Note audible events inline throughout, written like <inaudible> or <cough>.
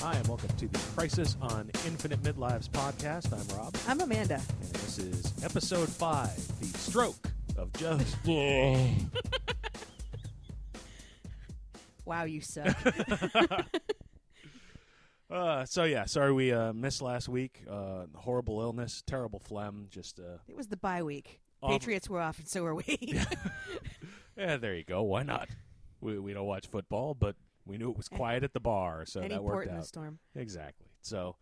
Hi, and welcome to the Crisis on Infinite Midlives podcast. I'm Rob, I'm Amanda. and this is episode five The Stroke of Joe's. <laughs> Wow, you suck. <laughs> Uh, so, yeah, sorry we uh, missed last week. Uh, horrible illness, terrible phlegm. Just, uh, it was the bye week. Off- Patriots were off, and so were we. <laughs> yeah, there you go. Why not? We, we don't watch football, but we knew it was quiet at the bar, so Any that port worked out. storm. Exactly. So,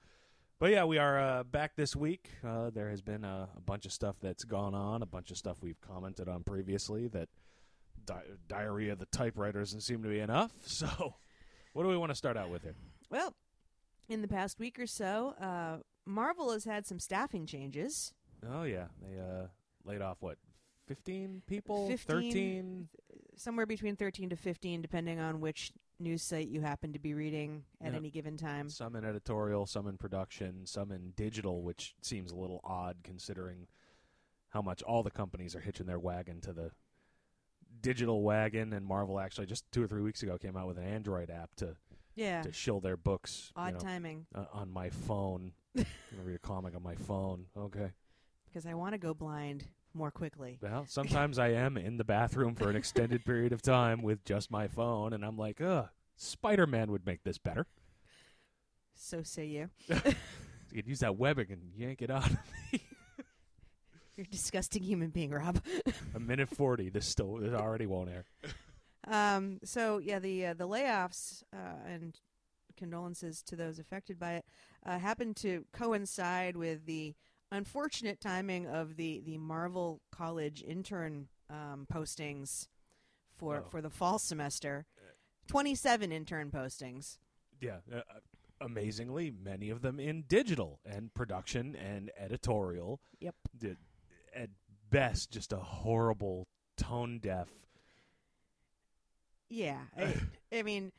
but yeah, we are uh, back this week. Uh, there has been a, a bunch of stuff that's gone on, a bunch of stuff we've commented on previously. That di- diarrhea of the typewriter doesn't seem to be enough. <laughs> So, what do we want to start out with here? Well, in the past week or so, uh, Marvel has had some staffing changes. Oh yeah, they uh, laid off what fifteen people, 15. thirteen. Somewhere between 13 to 15, depending on which news site you happen to be reading at Yeah. any given time. Some in editorial, some in production, some in digital, which seems a little odd considering how much all the companies are hitching their wagon to the digital wagon. And Marvel actually just two or three weeks ago came out with an Android app to Yeah. to shill their books you Odd know, timing. uh, on my phone. I'm gonna read a comic on my phone. Okay. Because I want to go blind more quickly. Well, sometimes I am in the bathroom for an extended <laughs> period of time with just my phone, and I'm like, ugh. Spider Man would make this better. So say you. <laughs> You could use that webbing and yank it out of me. <laughs> You're a disgusting human being, Rob. A minute forty. This still this already won't air. Um, so yeah, the uh, the layoffs uh, and condolences to those affected by it uh, happened to coincide with the unfortunate timing of the the Marvel College intern um, postings for Oh. for the fall semester. Twenty seven intern postings. Yeah. Uh, uh, amazingly, many of them in digital and production and editorial. Yep. Did, at best, just a horrible, tone deaf. Yeah, <laughs> I, I mean,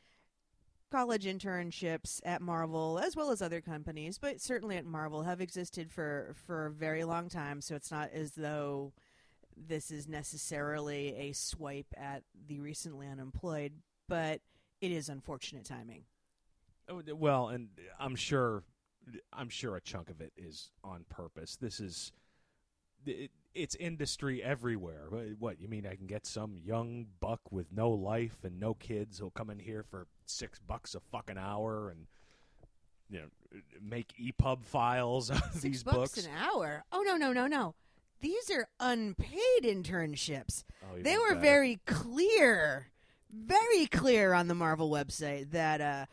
college internships at Marvel, as well as other companies, but certainly at Marvel, have existed for for a very long time. So it's not as though this is necessarily a swipe at the recently unemployed, but it is unfortunate timing. Oh, Well, and I'm sure, I'm sure a chunk of it is on purpose. This is, it, it's industry everywhere. What you mean? I can get some young buck with no life and no kids who'll come in here for six bucks a fucking hour and you know make EPUB files <laughs> out of Six these bucks books. an hour? Oh no no no no! These are unpaid internships. Oh, they were better. very clear, very clear on the Marvel website that uh,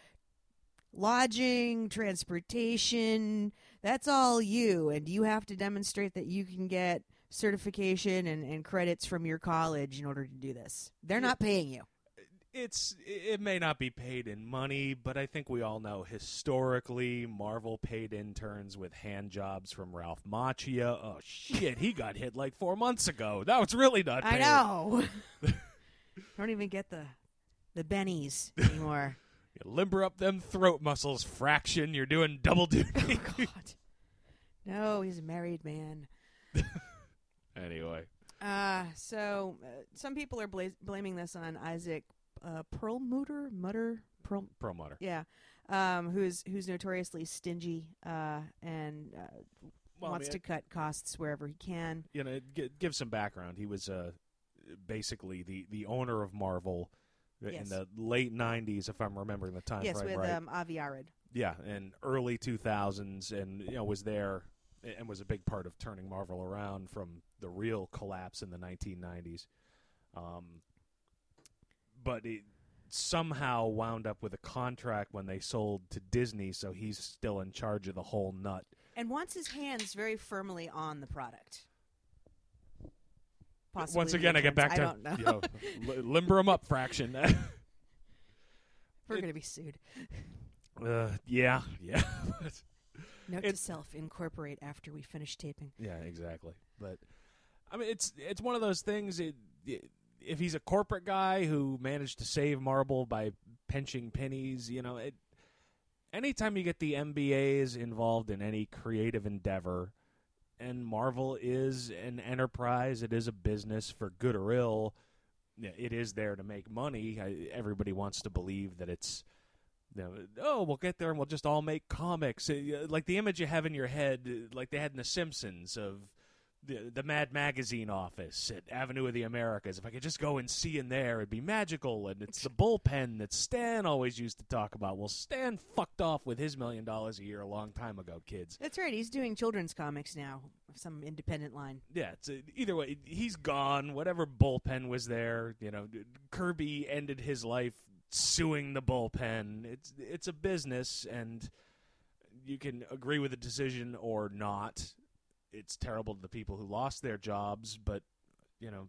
lodging, transportation, that's all you. And you have to demonstrate that you can get certification and, and credits from your college in order to do this. They're not paying you. it's it may not be paid in money, but I think we all know historically Marvel paid interns with hand jobs from Ralph Macchio. Oh shit, he got hit like four months ago. That was really not. I paid. know. <laughs> Don't even get the the bennies <laughs> anymore. You limber up them throat muscles, fraction. You're doing double duty. oh God. No, he's a married man. <laughs> anyway, Uh, so uh, some people are bla- blaming this on Isaac uh, Perlmutter, Mutter, Perl, promoter. yeah, um, who's who's notoriously stingy uh, and uh, Well, I wants mean, to cut costs wherever he can. you know, g- give some background. He was uh, basically the the owner of Marvel in Yes. the late '90s, if I'm remembering the time yes, frame with right. um, Avi Arad. yeah, and early 2000s, and you know was there and was a big part of turning Marvel around from the real collapse in the 1990s. Um, but it somehow wound up with a contract when they sold to Disney, so he's still in charge of the whole nut. And wants his hands very firmly on the product. Possibly Once again, I get back to I don't know. you <laughs> know, li- limber him up fraction. <laughs> We're going to be sued. uh, yeah, yeah. <laughs> Note to self: incorporate after we finish taping. Yeah, exactly. But I mean, it's it's one of those things. It, it, if he's a corporate guy who managed to save Marvel by pinching pennies, you know, it. Anytime you get the MBAs involved in any creative endeavor, and Marvel is an enterprise, it is a business for good or ill. It is there to make money. I, everybody wants to believe that it's you know, oh, we'll get there and we'll just all make comics. Uh, Like the image you have in your head, uh, like they had in The Simpsons of the, the Mad Magazine office at Avenue of the Americas. If I could just go and see in there, it'd be magical. And it's the bullpen that Stan always used to talk about. Well, Stan fucked off with his million dollars a year a long time ago, kids. That's right. He's doing children's comics now, some independent line. Yeah, it's uh either way, he's gone. Whatever bullpen was there, you know, Kirby ended his life suing the bullpen. It's it's a business, and you can agree with the decision or not. It's terrible to the people who lost their jobs, but you know,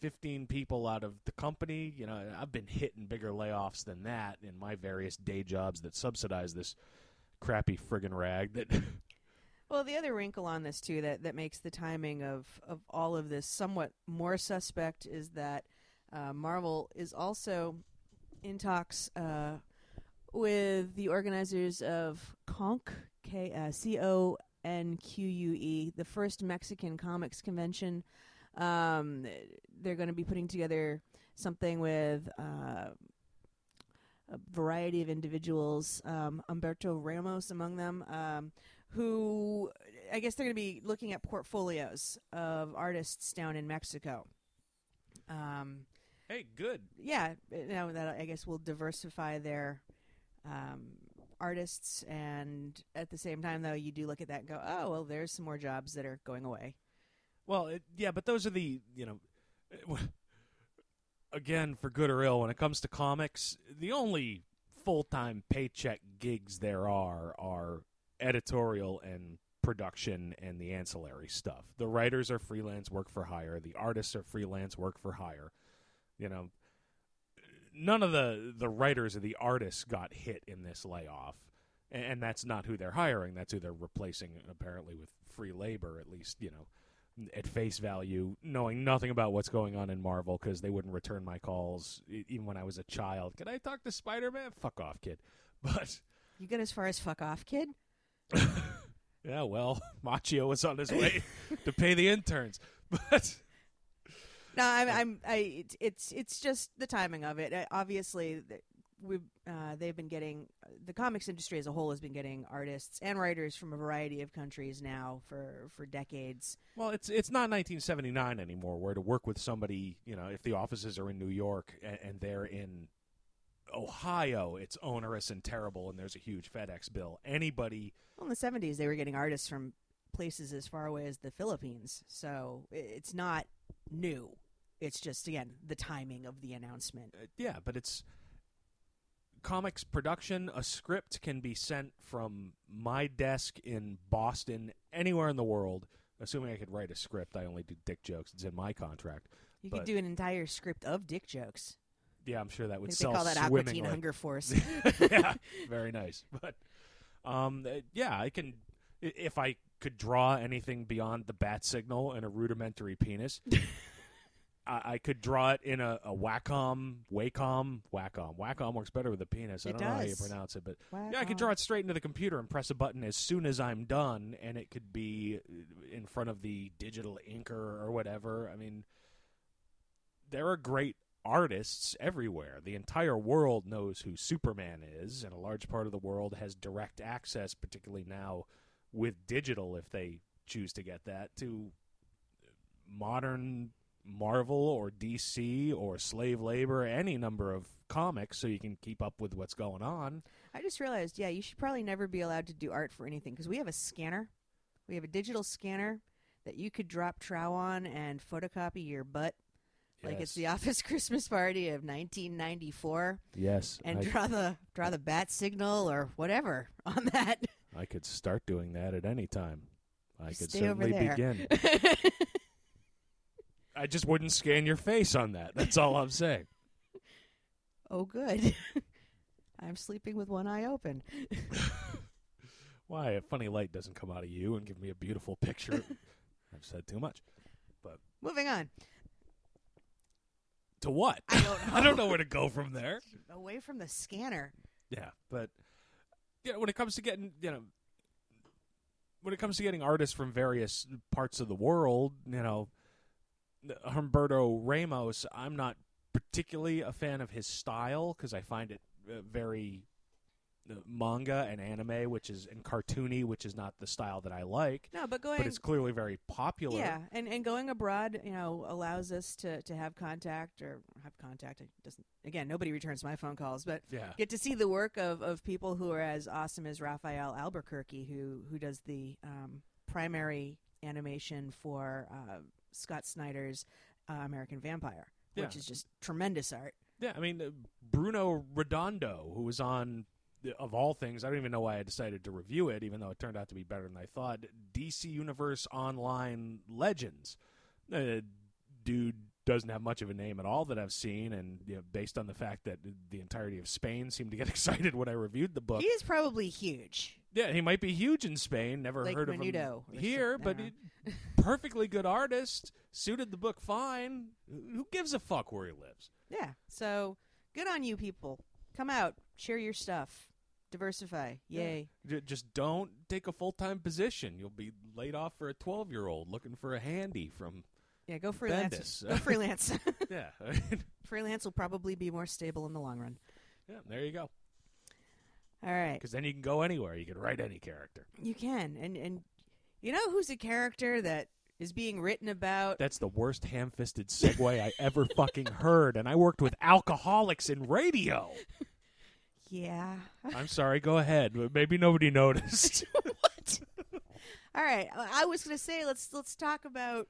fifteen people out of the company. You know, I've been hitting bigger layoffs than that in my various day jobs that subsidize this crappy friggin' rag that. <laughs> Well, the other wrinkle on this too that, that makes the timing of, of all of this somewhat more suspect is that uh, Marvel is also in talks uh, with the organizers of Conk K uh, C O N Q U E, the first Mexican comics convention. Um, they're going to be putting together something with uh, a variety of individuals, um, Humberto Ramos among them. Um, who I guess they're going to be looking at portfolios of artists down in Mexico. Um, hey, good. yeah, know that I guess will diversify their um, artists, and at the same time, though, you do look at that and go, oh well, there's some more jobs that are going away. Well, it, yeah, but those are the you know, <laughs> again for good or ill. When it comes to comics, the only full time paycheck gigs there are are editorial and production and the ancillary stuff. The writers are freelance work for hire. The artists are freelance work for hire. You know, none of the the writers or the artists got hit in this layoff, and, and that's not who they're hiring. That's who they're replacing, apparently with free labor. At least you know at face value, knowing nothing about what's going on in Marvel because they wouldn't return my calls even when I was a child. Can I talk to Spider Man? Fuck off, kid. <laughs> But You get as far as fuck off, kid. <laughs> yeah, well, <laughs> Macchio was on his way to pay the interns. But No, I'm, I'm I. It's it's just the timing of it. Obviously, we've uh, they've been getting the comics industry as a whole has been getting artists and writers from a variety of countries now for for decades. well, it's it's not 1979 anymore. Where to work with somebody, you know, if the offices are in New York and, and they're in Ohio, it's onerous and terrible, and there's a huge FedEx bill. Anybody Well, in the '70s, they were getting artists from places as far away as the Philippines, so it's not new. It's just again the timing of the announcement. Uh, yeah, but it's comics production. A script can be sent from my desk in Boston, anywhere in the world. Assuming I could write a script, I only do dick jokes. It's in my contract. You But- could do an entire script of dick jokes. Yeah, I'm sure that would think they sell call that Aqua Teen. Hunger Force. <laughs> yeah, <laughs> very nice. But um, uh, yeah, I can. If I could draw anything beyond the bat signal and a rudimentary penis, <laughs> I, I could draw it in a, a Wacom, Wacom, Wacom. Wacom works better with a penis. I It don't know how you does. pronounce it, but yeah, I could draw it straight into the computer and press a button as soon as I'm done, and it could be in front of the digital inker or whatever. I mean, there are great artists everywhere. The entire world knows who Superman is, and a large part of the world has direct access, particularly now with digital, if they choose to get that, to modern Marvel or DC or slave labor, any number of comics, so you can keep up with what's going on. I just realized, yeah, you should probably never be allowed to do art for anything because we have a scanner. We have a digital scanner that you could drop trow on and photocopy your butt like it's the office <laughs> Christmas party of 1994 Yes, and I, draw the draw the bat signal or whatever <laughs> on that. I could start doing that at any time. I could certainly begin. <laughs> I just wouldn't scan your face on that. That's all I'm saying. <laughs> oh, good. <laughs> I'm sleeping with one eye open. <laughs> Why a funny light doesn't come out of you and give me a beautiful picture? I've said too much. But moving on. To what? I don't know. I don't know where to go from there. Away from the scanner. Yeah, but you know, when it comes to getting, you know, when it comes to getting artists from various parts of the world, you know, Humberto Ramos, I'm not particularly a fan of his style because I find it uh, very uh, manga and anime, which is and cartoony, which is not the style that I like. No, but going But it's clearly very popular. Yeah, and and going abroad, you know, allows us to to have contact or have contact. It doesn't again, nobody returns my phone calls, but Yeah. get to see the work of of people who are as awesome as Rafael Albuquerque, who who does the um, primary animation for uh, Scott Snyder's uh, American Vampire, which Yeah. is just tremendous art. Yeah, I mean uh, Bruno Redondo, who was on of all things, I don't even know why I decided to review it, even though it turned out to be better than I thought. DC Universe Online Legends, uh, dude doesn't have much of a name at all that I've seen, and you know, based on the fact that the entirety of Spain seemed to get <laughs> excited when I reviewed the book. He is probably huge. Yeah, he might be huge in Spain. Never heard of him Menudo or here, but he, perfectly good artist. Suited the book fine. Who gives a fuck where he lives? Yeah. So good on you, people. Come out, share your stuff, diversify. Yay. J- Just don't take a full time position. You'll be laid off for a 12 year old looking for a handy from. Yeah, go freelance. Bendis. Go freelance. <laughs> <laughs> Yeah. <laughs> freelance will probably be more stable in the long run. yeah, there you go. All right. Because then you can go anywhere. You can write any character. You can. And and you know who's a character that is being written about? That's the worst ham fisted segue I ever <laughs> fucking heard. And I worked with alcoholics in radio. yeah. I'm sorry. Go ahead. Maybe nobody noticed. <laughs> what? All right. I was going to say let's let's talk about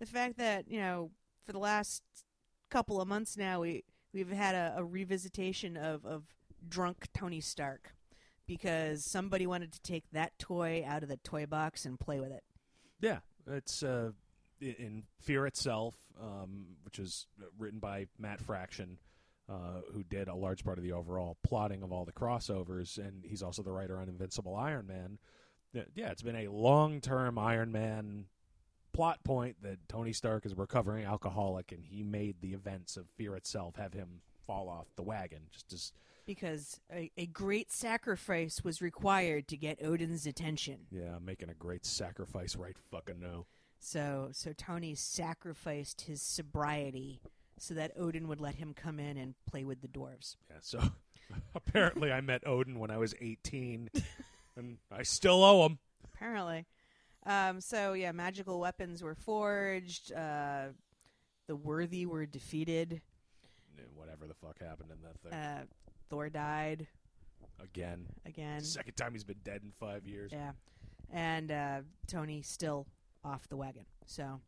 the fact that, you know, for the last couple of months now we we've had a, a revisitation of of drunk Tony Stark because somebody wanted to take that toy out of the toy box and play with it. Yeah, it's uh, in Fear Itself, um, which is written by Matt Fraction, uh, who did a large part of the overall plotting of all the crossovers, and he's also the writer on Invincible Iron Man. Yeah, Yeah, it's been a long-term Iron Man plot point that Tony Stark is a recovering alcoholic, and he made the events of Fear Itself have him fall off the wagon, just as because a, a great sacrifice was required to get Odin's attention. yeah, making a great sacrifice right fucking now. So so Tony sacrificed his sobriety so that Odin would let him come in and play with the dwarves. Yeah, so <laughs> apparently I met Odin when I was 18, <laughs> and I still owe him. Apparently. Um, so yeah, magical weapons were forged. Uh, the worthy were defeated. Whatever the fuck happened in that thing. Uh, Thor died Again. again. Second time he's been dead in five years. Yeah, and uh, Tony still off the wagon. So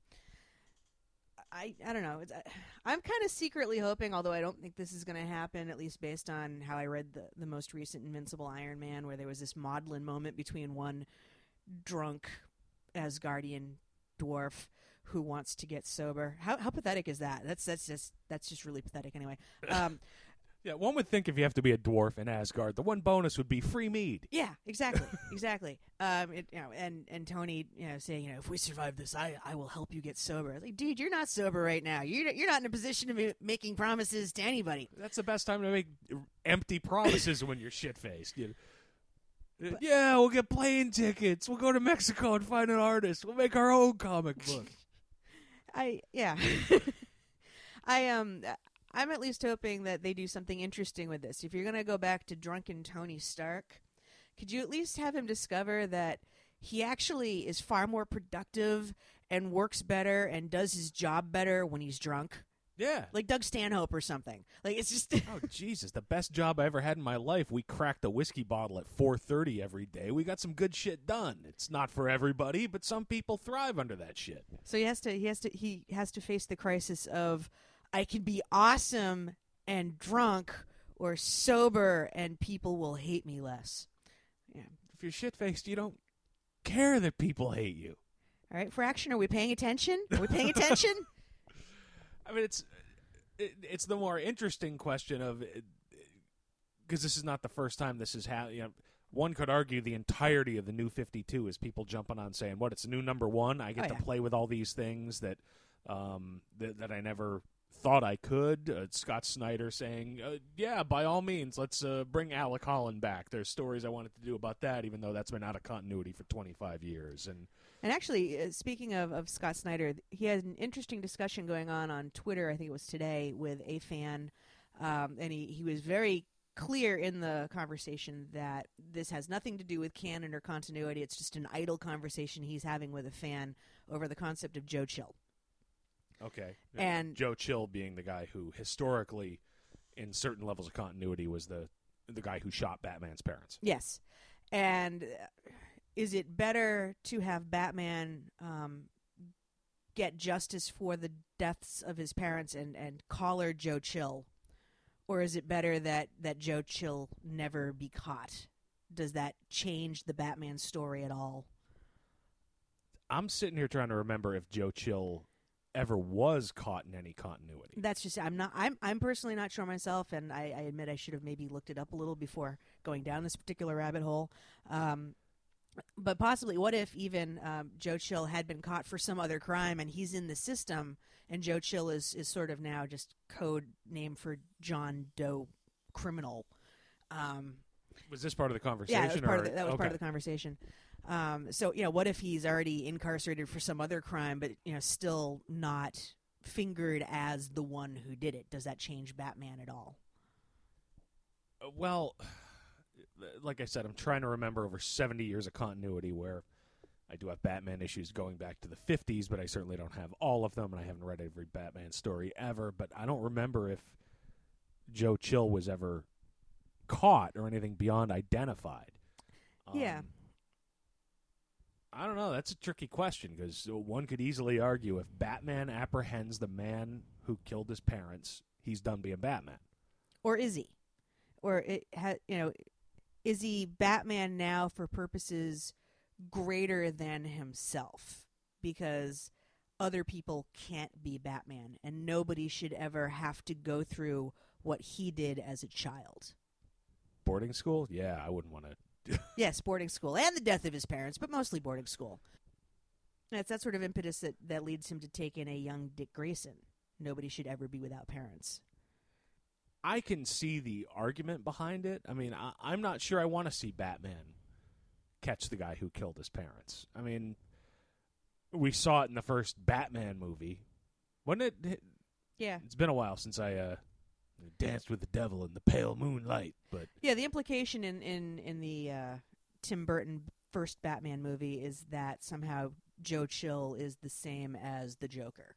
I I don't know. It's, I, I'm kind of secretly hoping, although I don't think this is going to happen, at least based on how I read the the most recent Invincible Iron Man, where there was this maudlin moment between one drunk Asgardian dwarf who wants to get sober. How how pathetic is that? That's that's just that's just really pathetic. Anyway, <laughs> um, Yeah, one would think if you have to be a dwarf in Asgard, the one bonus would be free mead. Yeah, exactly, <laughs> exactly. Um, it, you know, and and Tony, you know, saying, you know, if we survive this, I I will help you get sober. I was like, dude, you're not sober right now. You're you're not in a position to be making promises to anybody. That's the best time to make empty promises when you're shit faced. You yeah, we'll get plane tickets. We'll go to Mexico and find an artist. We'll make our own comic book. <laughs> I yeah. <laughs> I um I'm at least hoping that they do something interesting with this. If you're gonna go back to drunken Tony Stark, could you at least have him discover that he actually is far more productive and works better and does his job better when he's drunk? Yeah. Like Doug Stanhope or something. Like it's just Oh <laughs> Jesus! The best job I ever had in my life. We cracked a whiskey bottle at 4:30 every day. We got some good shit done. It's not for everybody, but some people thrive under that shit. So he has to he has to he has to face the crisis of I can be awesome and drunk or sober and people will hate me less. Yeah. If you're shit faced, you don't care that people hate you. All right, Fraction, are we paying attention? Are we paying attention? <laughs> I mean, it's it, it's the more interesting question of because this is not the first time this has happened. You know, one could argue the entirety of the new 52 is people jumping on saying, "What? It's new number one. I get Oh, to yeah. play with all these things that um, that, that I never." Thought I could. Uh, Scott Snyder saying, uh, "Yeah, by all means, let's uh, bring Alec Holland back." There's stories I wanted to do about that, even though that's been out of continuity for 25 years. And and actually, uh, speaking of, of Scott Snyder, he had an interesting discussion going on on Twitter. I think it was today with a fan, um, and he, he was very clear in the conversation that this has nothing to do with canon or continuity. It's just an idle conversation he's having with a fan over the concept of Joe Chill. Okay. And- Joe Chill being the guy who historically, in certain levels of continuity, was the the guy who shot Batman's parents. Yes. And uh, is it better to have Batman um, get justice for the deaths of his parents and, and collar Joe Chill? Or is it better that, that Joe Chill never be caught? Does that change the Batman story at all? I'm sitting here trying to remember if Joe Chill ever was caught in any continuity. That's just I'm not I'm I'm personally not sure myself, and I, I admit I should have maybe looked it up a little before going down this particular rabbit hole. Um, but possibly, what if even um, Joe Chill had been caught for some other crime and he's in the system, and Joe Chill is is sort of now just code name for John Doe criminal. Um, Was this part of the conversation? yeah, that was part of or- the, that was part of the conversation. Um, so you know, what if he's already incarcerated for some other crime, but you know, still not fingered as the one who did it? Does that change Batman at all? Uh, Well, <sighs> like I said, I'm trying to remember over 70 years of continuity where I do have Batman issues going back to the 50s, but I certainly don't have all of them, and I haven't read every Batman story ever. But I don't remember if Joe Chill was ever caught or anything beyond identified. Yeah. I don't know. That's a tricky question because one could easily argue if Batman apprehends the man who killed his parents, he's done being Batman. Or is he? Or it ha- you know, is he Batman now for purposes greater than himself? Because other people can't be Batman, and nobody should ever have to go through what he did as a child. Boarding school? Yeah, I wouldn't want to <laughs> Yes, boarding school and the death of his parents, but mostly boarding school. And it's that sort of impetus that, that leads him to take in a young Dick Grayson. Nobody should ever be without parents. I can see the argument behind it. I mean, I, I'm not sure I want to see Batman catch the guy who killed his parents. I mean, we saw it in the first Batman movie. Wasn't it? Yeah. It's been a while since I uh, danced with the devil in the pale moonlight, but Yeah, the implication in, in, in the uh, Tim Burton first Batman movie is that somehow Joe Chill is the same as the Joker.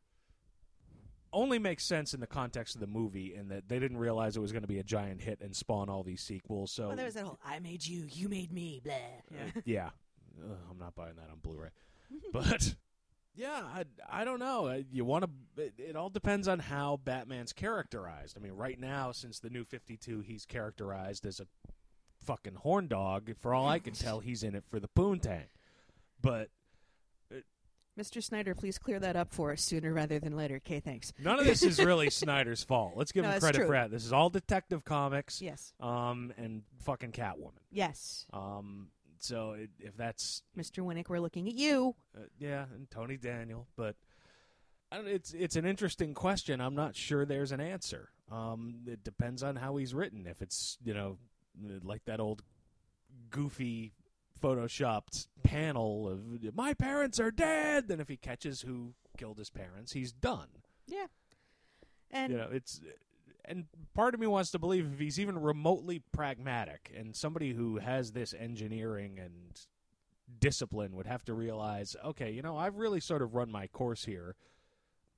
only makes sense in the context of the movie in that they didn't realize it was going to be a giant hit and spawn all these sequels. So Well, there was that whole "I made you, you made me," blah. Uh, <laughs> yeah, Ugh, I'm not buying that on Blu-ray. <laughs> but yeah, I, I don't know. Uh, You want to? It, it all depends on how Batman's characterized. I mean, right now, since the new 52, he's characterized as a fucking horn dog. For all I can <laughs> tell, he's in it for the poontang. But Mr. Snyder, please clear that up for us sooner rather than later. Okay, thanks. none of this is really <laughs> Snyder's fault. Let's give No, him credit true. for that. This is all Detective Comics. Yes, Um, and fucking Catwoman. yes, Um, so it, if that's Mr. Winick, we're looking at you. Uh, yeah, and Tony Daniel, but I don't, it's it's an interesting question. I'm not sure there's an answer. Um, it depends on how he's written. If it's you know like that old goofy photoshopped panel of my parents are dead, then if he catches who killed his parents, he's done. Yeah, and you know, it's and part of me wants to believe if he's even remotely pragmatic and somebody who has this engineering and discipline would have to realize, okay, you know, I've really sort of run my course here.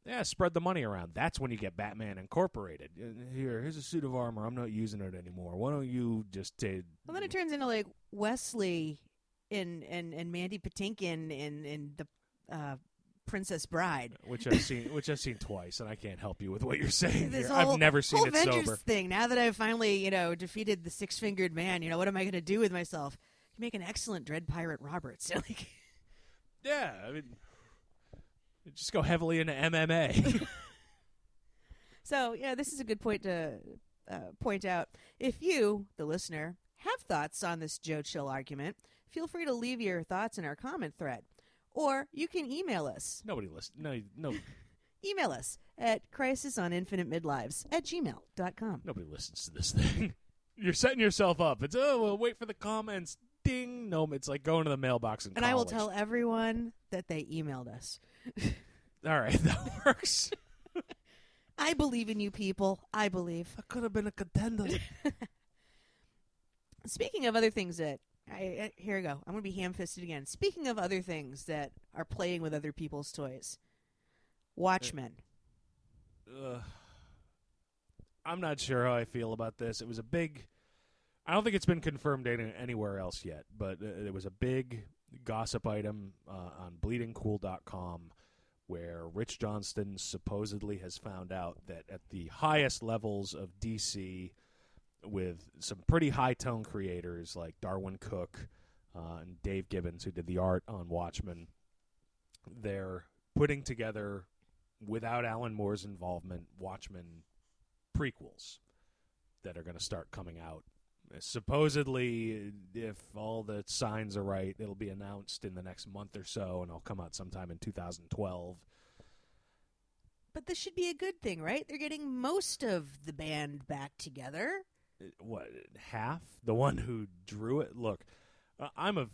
Yeah, spread the money around. That's when you get Batman Incorporated. Uh, Here, here's a suit of armor. I'm not using it anymore. Why don't you just take? well, then it turns into like Wesley and and and Mandy Patinkin in in the uh, Princess Bride. <laughs> which I've seen, which I've seen twice, and I can't help you with what you're saying. This here. whole, I've never seen whole it Avengers sober. thing. Now that I've finally, you know, defeated the six fingered man, you know, what am I going to do with myself? You make an excellent Dread Pirate Roberts. <laughs> like, Yeah, I mean, just go heavily into MMA. <laughs> so, yeah, this is a good point to uh, point out. If you, the listener, have thoughts on this Joe Chill argument, feel free to leave your thoughts in our comment thread, or you can email us. Nobody listens. No, no, <laughs> Email us at crisisoninfiniteMidlives at gmail.com. nobody listens to this thing. <laughs> You're setting yourself up. It's oh, well, wait for the comments. Ding. No, it's like going to the mailbox in And I will tell everyone that they emailed us. <laughs> All right, that works. I believe in you people. I believe. I could have been a contender. Speaking of other things that I, here we go. I'm going to be ham-fisted again. Speaking of other things that are playing with other people's toys. Watchmen. uh, I'm not sure how I feel about this. It was a big. I don't think it's been confirmed any- anywhere else yet, but it was a big gossip item uh, on BleedingCool.com where Rich Johnston supposedly has found out that at the highest levels of DC, with some pretty high tone creators like Darwyn Cooke uh, and Dave Gibbons, who did the art on Watchmen, they're putting together, without Alan Moore's involvement, Watchmen prequels that are going to start coming out. Supposedly, if all the signs are right, it'll be announced in the next month or so, and it'll come out sometime in 2012. But this should be a good thing, right? They're getting most of the band back together. What half? The one who drew it? Look uh, i'm of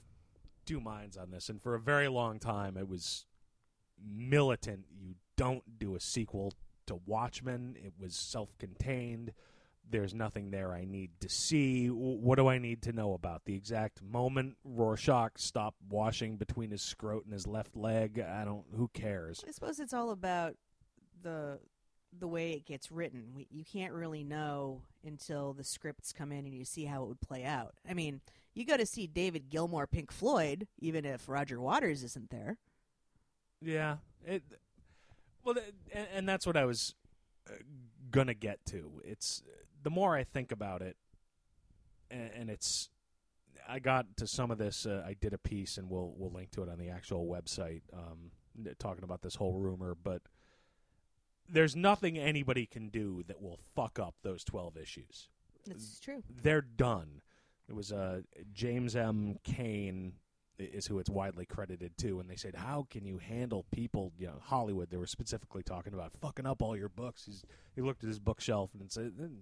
two minds on this and for a very long time it was militant. You don't do a sequel to watchmen. It was self-contained. There's nothing there i need to see. W- what do i need to know about? The exact moment rorschach stopped washing between his scrot and his left leg? I don't who cares? I suppose it's all about the the way it gets written. We, you can't really know until the scripts come in and you see how it would play out. I mean, you go to see David Gilmour, Pink Floyd, even if Roger Waters isn't there. Yeah, it. Well, and, and that's what I was uh, gonna get to. It's the more I think about it, and, and it's. I got to some of this. Uh, I did a piece, and we'll we'll link to it on the actual website, um, talking about this whole rumor. But there's nothing anybody can do that will fuck up those twelve issues That's true. they're done. It was uh, James M. Cain is who it's widely credited to, and they said, "How can you handle people? You know, Hollywood. They were specifically talking about fucking up all your books." He's, he looked at his bookshelf and said, "Mm,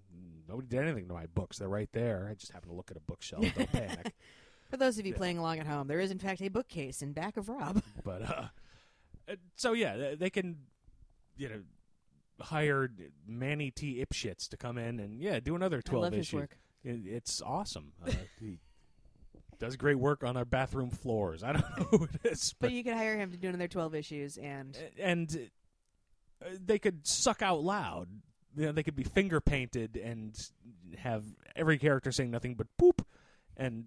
"Nobody did anything to my books. They're right there. I just happened to look at a bookshelf. Don't <laughs> panic." For those of you Yeah. playing along at home, there is in fact a bookcase in back of Rob. But uh, uh, so yeah, they can, you know, hire Manny T. Ipshits to come in and yeah, do another I twelve love his issues. work. It, it's awesome. Uh, <laughs> he does great work on our bathroom floors. I don't <laughs> know who it is, But but, you could hire him to do another 12 issues and and uh, they could suck out loud. You know, they could be finger painted and have every character saying nothing but poop, and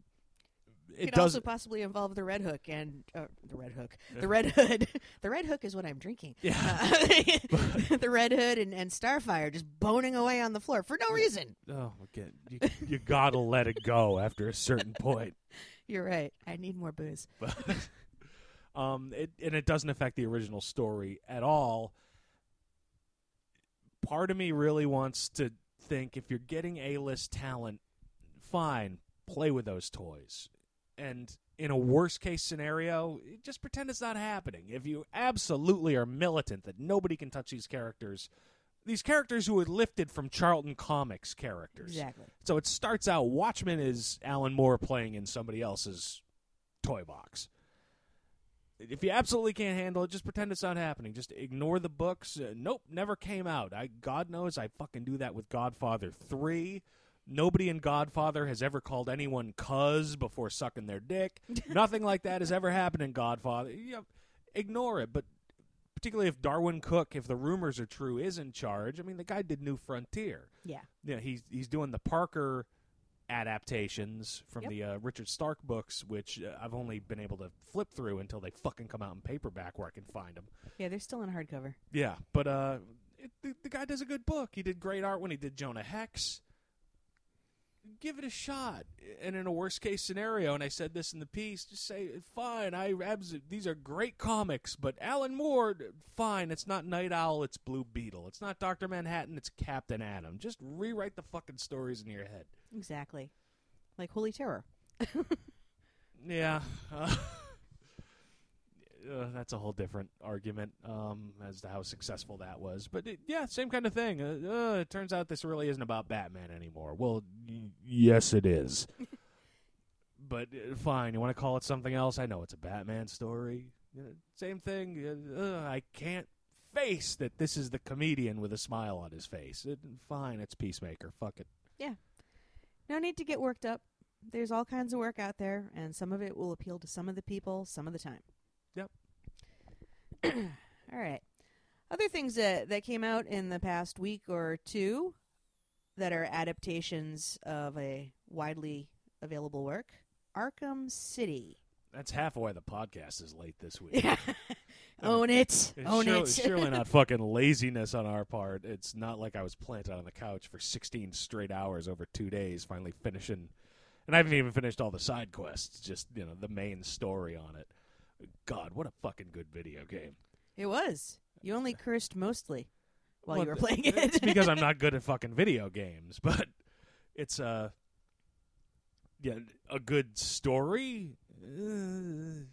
it could also possibly involve the Red Hook and uh, the Red Hook, the Red Hood. <laughs> the Red Hook is what I'm drinking. Yeah. Uh, <laughs> the Red Hood and, and Starfire just boning away on the floor for no reason. oh, okay. you, you gotta let it go after a certain point. <laughs> You're right. I need more booze. but um, it and it doesn't affect the original story at all. Part of me really wants to think if you're getting A-list talent, fine, play with those toys, and in a worst case scenario, just pretend it's not happening. If you absolutely are militant that nobody can touch these characters, these characters who were lifted from Charlton Comics characters. Exactly. So it starts out Watchmen is Alan Moore playing in somebody else's toy box. If you absolutely can't handle it, just pretend it's not happening. Just ignore the books. Uh, nope, never came out. I God knows I fucking do that with Godfather 3. Nobody in Godfather has ever called anyone cuz before sucking their dick. <laughs> Nothing like that has ever happened in Godfather. You know, ignore it, but particularly if Darwyn Cooke, if the rumors are true, is in charge. I mean, the guy did New Frontier Yeah. yeah, he's he's doing the Parker adaptations from Yep. the uh, Richard Stark books, which uh, I've only been able to flip through until they fucking come out in paperback where I can find them. Yeah, they're still in hardcover. Yeah, but uh, it, the, the guy does a good book. He did great art when he did Jonah Hex. Give it a shot, and in a worst case scenario, and I said this in the piece, just say fine. I abs- these are great comics, but Alan Moore, fine. It's not Night Owl, it's Blue Beetle. It's not Doctor Manhattan, it's Captain Atom. Just rewrite the fucking stories in your head. Exactly. Like Holy Terror. <laughs> Yeah, uh, <laughs> uh, that's a whole different argument um, as to how successful that was. But it, yeah, same kind of thing. Uh, uh, it turns out this really isn't about Batman anymore. Well, y- yes, it is. <laughs> but uh, fine, you want to call it something else? I know it's a Batman story. Uh, same thing. Uh, uh, I can't face that this is the comedian with a smile on his face. It, fine, it's Peacemaker. Fuck it. Yeah. No need to get worked up. there's all kinds of work out there, and some of it will appeal to some of the people some of the time. <clears throat> All right. Other things that that came out in the past week or two that are adaptations of a widely available work: Arkham City. That's half of why the podcast is late this week. Yeah. <laughs> Own it. Own surely, it. surely not fucking laziness on our part. It's not like I was planted on the couch for 16 straight hours over two days, finally finishing. And I haven't even finished all the side quests, just, you know, the main story on it. God, what a fucking good video game. It was. You only cursed mostly while Well, you were playing it. It's because I'm not <laughs> good at fucking video games, but it's uh, yeah, a good story. Uh,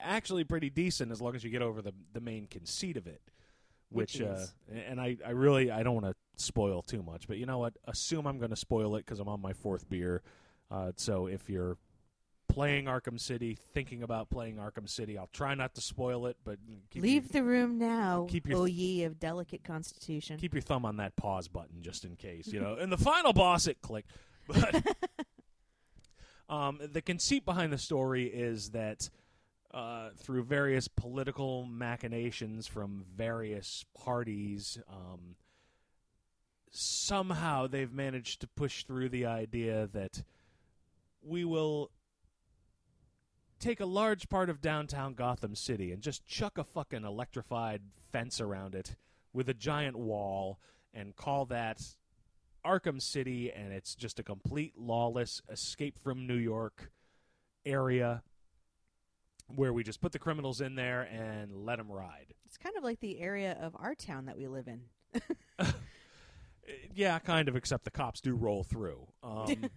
actually, pretty decent as long as you get over the the main conceit of it. Which Which, uh, and I, I really I don't want to spoil too much, but you know what? Assume I'm going to spoil it because I'm on my fourth beer. Uh, so if you're playing Arkham City, thinking about playing Arkham City, I'll try not to spoil it, but keep Leave your, the room now, keep your O ye of delicate constitution. keep your thumb on that pause button just in case, you know. and the final boss, it click. <laughs> But um, the conceit behind the story is that uh, through various political machinations from various parties, um, somehow they've managed to push through the idea that we will take a large part of downtown Gotham City and just chuck a fucking electrified fence around it with a giant wall and call that Arkham City and it's just a complete lawless escape from New York area where we just put the criminals in there and let them ride. It's kind of like the area of our town that we live in. <laughs> Yeah, kind of, except the cops do roll through. <laughs> Um,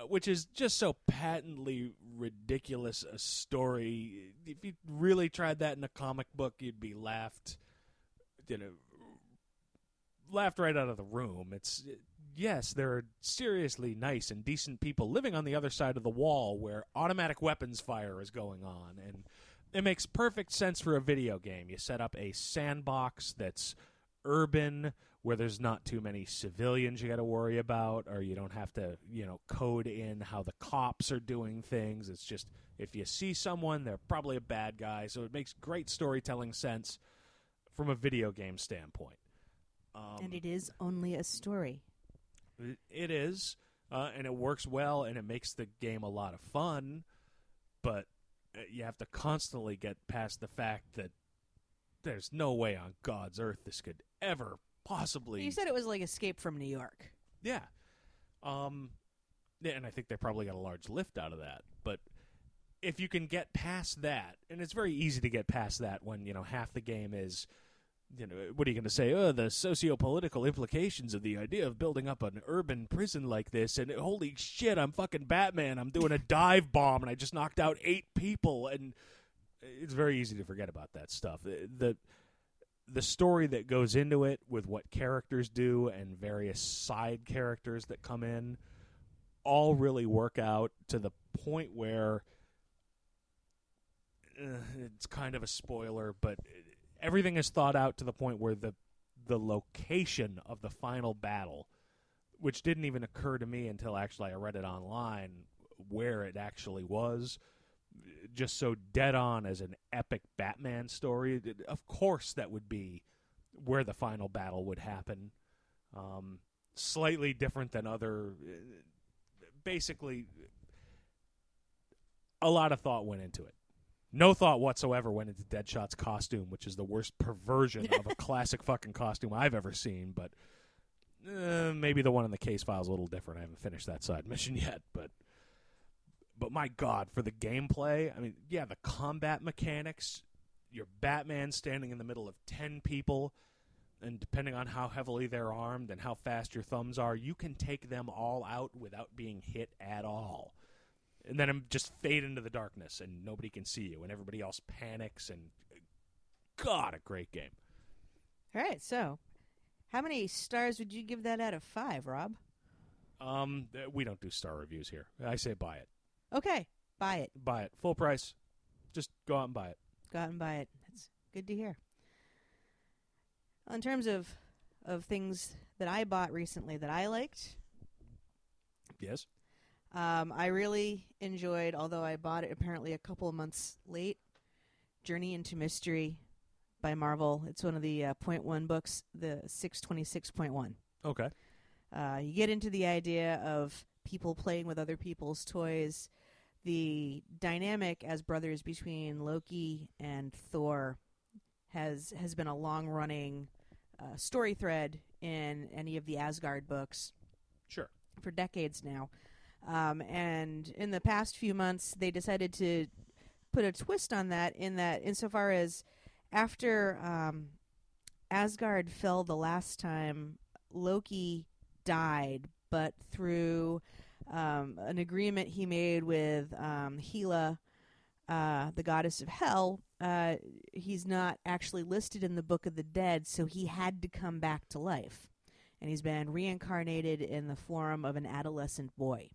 Uh, which is just so patently ridiculous a story. If you really tried that in a comic book, you'd be laughed, you know, laughed right out of the room. It's yes, there are seriously nice and decent people living on the other side of the wall where automatic weapons fire is going on, and it makes perfect sense for a video game. You set up a sandbox that's urban where there's not too many civilians you got to worry about or you don't have to you know code in how the cops are doing things it's just if you see someone they're probably a bad guy so it makes great storytelling sense from a video game standpoint um, and it is only a story. it- is, uh, and it works well, and it makes the game a lot of fun. But uh, you have to constantly get past the fact that there's no way on God's earth this could ever possibly. You said it was like Escape from New York. Yeah. Um, and I think they probably got a large lift out of that. But if you can get past that, and it's very easy to get past that when you know half the game is, you know, what are you going to say? Oh, the socio-political implications of the idea of building up an urban prison like this, and holy shit, I'm fucking Batman. I'm doing a <laughs> dive bomb, and I just knocked out eight people, and it's very easy to forget about that stuff. The, the the story that goes into it with what characters do and various side characters that come in all really work out to the point where uh, it's kind of a spoiler but everything is thought out to the point where the the location of the final battle which didn't even occur to me until actually I read it online where it actually was just so dead on as an epic Batman story. Of course, that would be where the final battle would happen. Um, slightly different than other. Basically, a lot of thought went into it. No thought whatsoever went into Deadshot's costume, which is the worst perversion of a <laughs> classic fucking costume I've ever seen. But uh, maybe the one in the case file is a little different. I haven't finished that side <laughs> mission yet, but but my god, for the gameplay, I mean, yeah, the combat mechanics, your Batman standing in the middle of 10 people and depending on how heavily they're armed and how fast your thumbs are, you can take them all out without being hit at all. And then just fade into the darkness and nobody can see you and everybody else panics and god, a great game. All right, so how many stars would you give that out of five, Rob? Um we don't do star reviews here. I say buy it. Okay, buy it. Buy it full price. Just go out and buy it. Go out and buy it. That's good to hear. Well, in terms of of things that I bought recently that I liked, Yes. Um, I really enjoyed, although I bought it apparently a couple of months late, Journey into Mystery by Marvel. It's one of the uh, point one books, the six twenty six point one. Okay. Uh, you get into the idea of people playing with other people's toys, the dynamic as brothers between Loki and Thor has has been a long running uh, story thread in any of the Asgard books Sure. for decades now. Um, and in the past few months, they decided to put a twist on that. In that, insofar as after um, Asgard fell the last time, Loki died, but through um, an agreement he made with um, Hela, uh, the goddess of hell, uh, he's not actually listed in the Book of the Dead, so he had to come back to life. And he's been reincarnated in the form of an adolescent boy.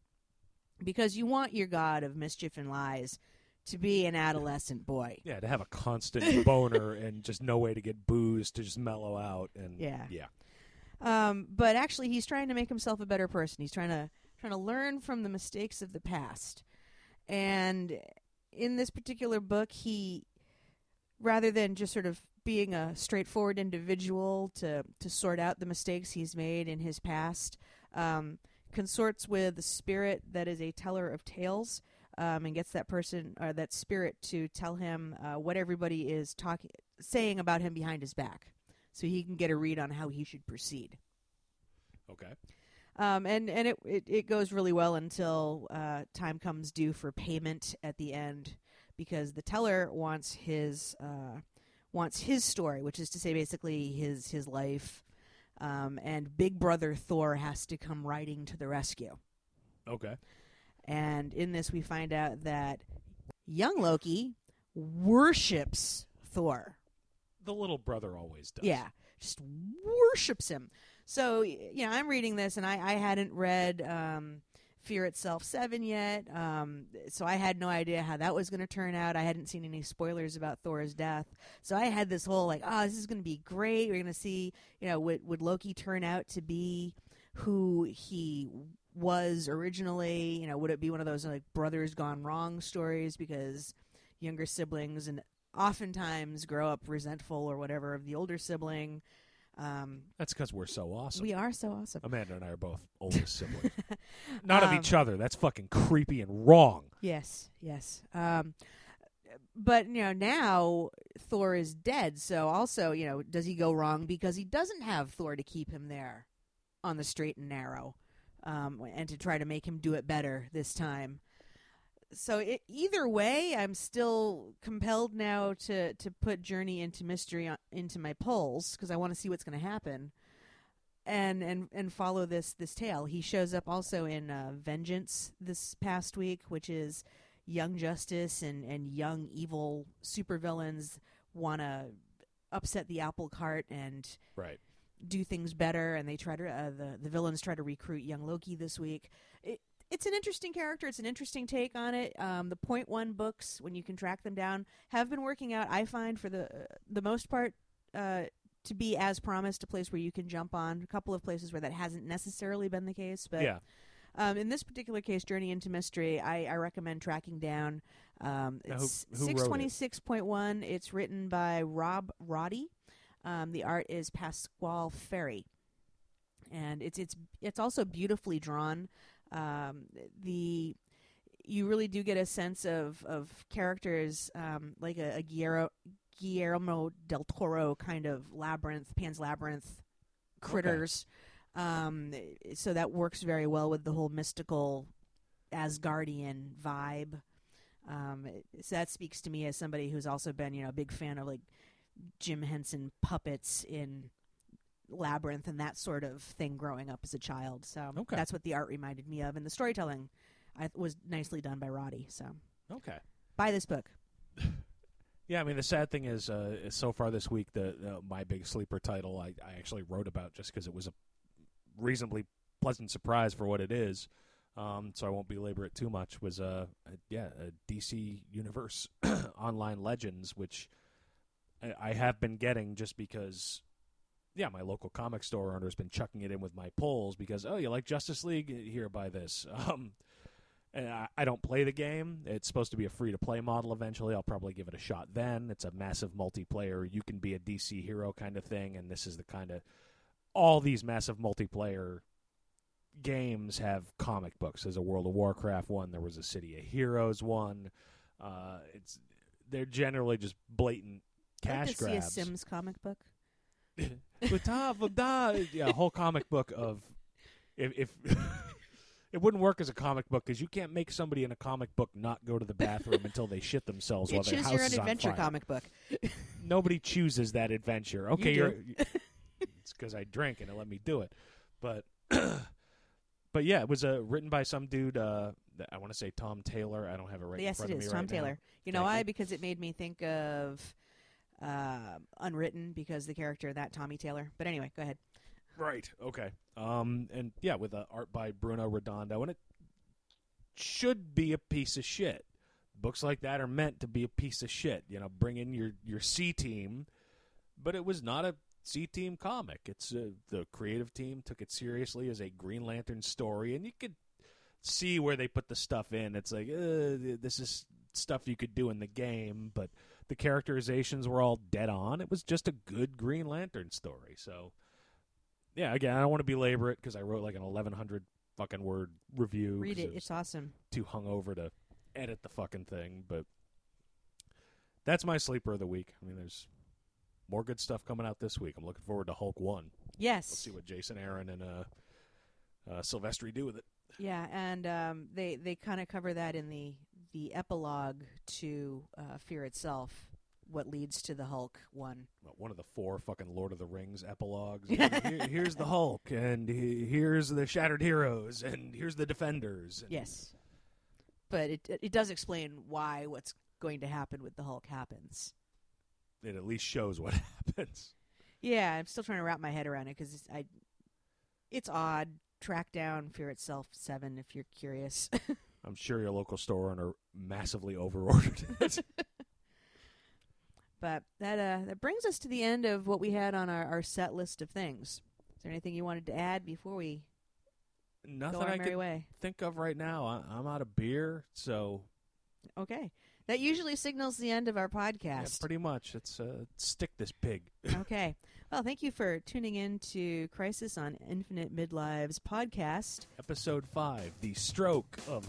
Because you want your god of mischief and lies to be an adolescent boy. Yeah, to have a constant <laughs> boner and just no way to get booze to just mellow out and Yeah. yeah. Um, but actually, he's trying to make himself a better person. He's trying to trying to learn from the mistakes of the past. And in this particular book, he rather than just sort of being a straightforward individual to to sort out the mistakes he's made in his past, um, consorts with a spirit that is a teller of tales. Um, and gets that person or that spirit to tell him uh, what everybody is talking, saying about him behind his back, so he can get a read on how he should proceed. Okay. Um, and and it, it, it goes really well until uh, time comes due for payment at the end, because the teller wants his uh, wants his story, which is to say, basically his his life, um, and Big Brother Thor has to come riding to the rescue. Okay. And in this, we find out that young Loki worships Thor. The little brother always does. Yeah, just worships him. So you know, I'm reading this, and I, I hadn't read um, Fear Itself Seven yet, um, so I had no idea how that was going to turn out. I hadn't seen any spoilers about Thor's death, so I had this whole like, oh, this is going to be great. We're going to see, you know, would would Loki turn out to be who he was originally? You know, would it be one of those like brothers gone wrong stories because younger siblings and oftentimes grow up resentful or whatever of the older sibling. Um, That's because we're so awesome. we are so awesome. Amanda and I are both <laughs> oldest siblings. <laughs> Not of Um, each other. That's fucking creepy and wrong. Yes, yes. Um, but you know now Thor is dead, so also you know does he go wrong because he doesn't have Thor to keep him there on the straight and narrow, um, and to try to make him do it better this time. So it, either way, I'm still compelled now to to put Journey into Mystery on, into my polls because I want to see what's going to happen. And, and and follow this this tale. He shows up also in uh, Vengeance this past week, which is young justice and, and young evil supervillains want to upset the apple cart and Right. do things better and they try to uh, the the villains try to recruit young Loki this week. It, it's an interesting character. It's an interesting take on it. Um, the point one books, when you can track them down, have been working out. I find for the uh, the most part uh, to be as promised, a place where you can jump on. A couple of places where that hasn't necessarily been the case, but yeah. um, in this particular case, Journey into Mystery, I, I recommend tracking down. Um, it's who wrote it? six twenty six point one. It's written by Rob Rodi. Um, the art is Pasquale Ferry, and it's it's it's also beautifully drawn. Um, the you really do get a sense of of characters um, like a, a Guillermo, Guillermo del Toro kind of labyrinth, Pan's Labyrinth critters. Um, so that works very well with the whole mystical Asgardian vibe. Um, so that speaks to me as somebody who's also been, you know, a big fan of like Jim Henson puppets in Labyrinth and that sort of thing growing up as a child. So Okay. that's what the art reminded me of, and the storytelling I, was nicely done by Rodi. So Okay. buy this book. <laughs> Yeah, I mean the sad thing is, uh, is so far this week, the, the my big sleeper title I, I actually wrote about just because it was a reasonably pleasant surprise for what it is. Um, so I won't belabor it too much. Was uh, a yeah a DC Universe <clears throat> online Legends, which I, I have been getting just because. Yeah, my local comic store owner has been chucking it in with my polls because oh, you like Justice League? Here, buy this. <laughs> Um, And I, I don't play the game. It's supposed to be a free to play model eventually. I'll probably give it a shot then. It's a massive multiplayer. You can be a DC hero kind of thing, and this is the kind of all these massive multiplayer games have comic books. There's a World of Warcraft one. There was a City of Heroes one. Uh, it's they're generally just blatant I'd like cash to see a grabs. Sims comic book. <laughs> Yeah, a whole comic book of if, if <laughs> it wouldn't work as a comic book because you can't make somebody in a comic book not go to the bathroom until they shit themselves You while their choose house your own is on adventure fire. comic book. <laughs> Nobody chooses that adventure. Okay, do. you're. it's because I drink and it let me do it, but. <clears throat> But yeah, it was uh, written by some dude. Uh, that- I want to say Tom Taylor. I don't have it right. in yes, front it of is me Tom right now. Taylor. You know Thank why? you. Because it made me think of uh, Unwritten because the character that Tommy Taylor. But anyway, go ahead. Right. Okay. Um. And yeah, with uh, art by Bruno Redondo, and it should be a piece of shit. Books like that are meant to be a piece of shit. You know, bring in your your C team, but it was not a C team comic. It's uh, the creative team took it seriously as a Green Lantern story, and you could see where they put the stuff in. It's like uh, this is stuff you could do in the game, but the characterizations were all dead on. It was just a good Green Lantern story. So yeah, again, I don't want to belabor it because I wrote like an 1100 fucking word review. Read it. was It's awesome. too hungover to edit the fucking thing. But that's my sleeper of the week. I mean, there's more good stuff coming out this week. I'm looking forward to Hulk One. Yes. Let's see what Jason Aaron and uh, uh, Silvestri do with it. Yeah, and um, they they kind of cover that in the the epilogue to uh, Fear itself. What leads to the Hulk one? Well, one of the four fucking Lord of the Rings epilogues. <laughs> Here- here's the Hulk, and he- here's the Shattered Heroes, and here's the Defenders. And Yes, but it it does explain why what's going to happen with the Hulk happens. it at least shows what <laughs> happens. Yeah, I'm still trying to wrap my head around it because I, it's odd. Track down Fear itself seven if you're curious. <laughs> I'm sure your local store owner massively overordered <laughs> it. but that uh that brings us to the end of what we had on our, our set list of things. Is there anything you wanted to add before we Nothing go our I merry can way? think of right now. I, I'm out of beer, so Okay. That usually signals the end of our yeah, podcast. pretty much. It's uh, stick this pig. <laughs> okay. Well, thank you for tuning in to Crisis on Infinite Midlives podcast. Episode five, the stroke of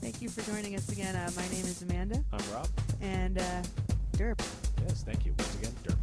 Thank you for joining us again. Uh, my name is Amanda, I'm Rob. and uh, Derp. Yes, thank you once again, Dirk.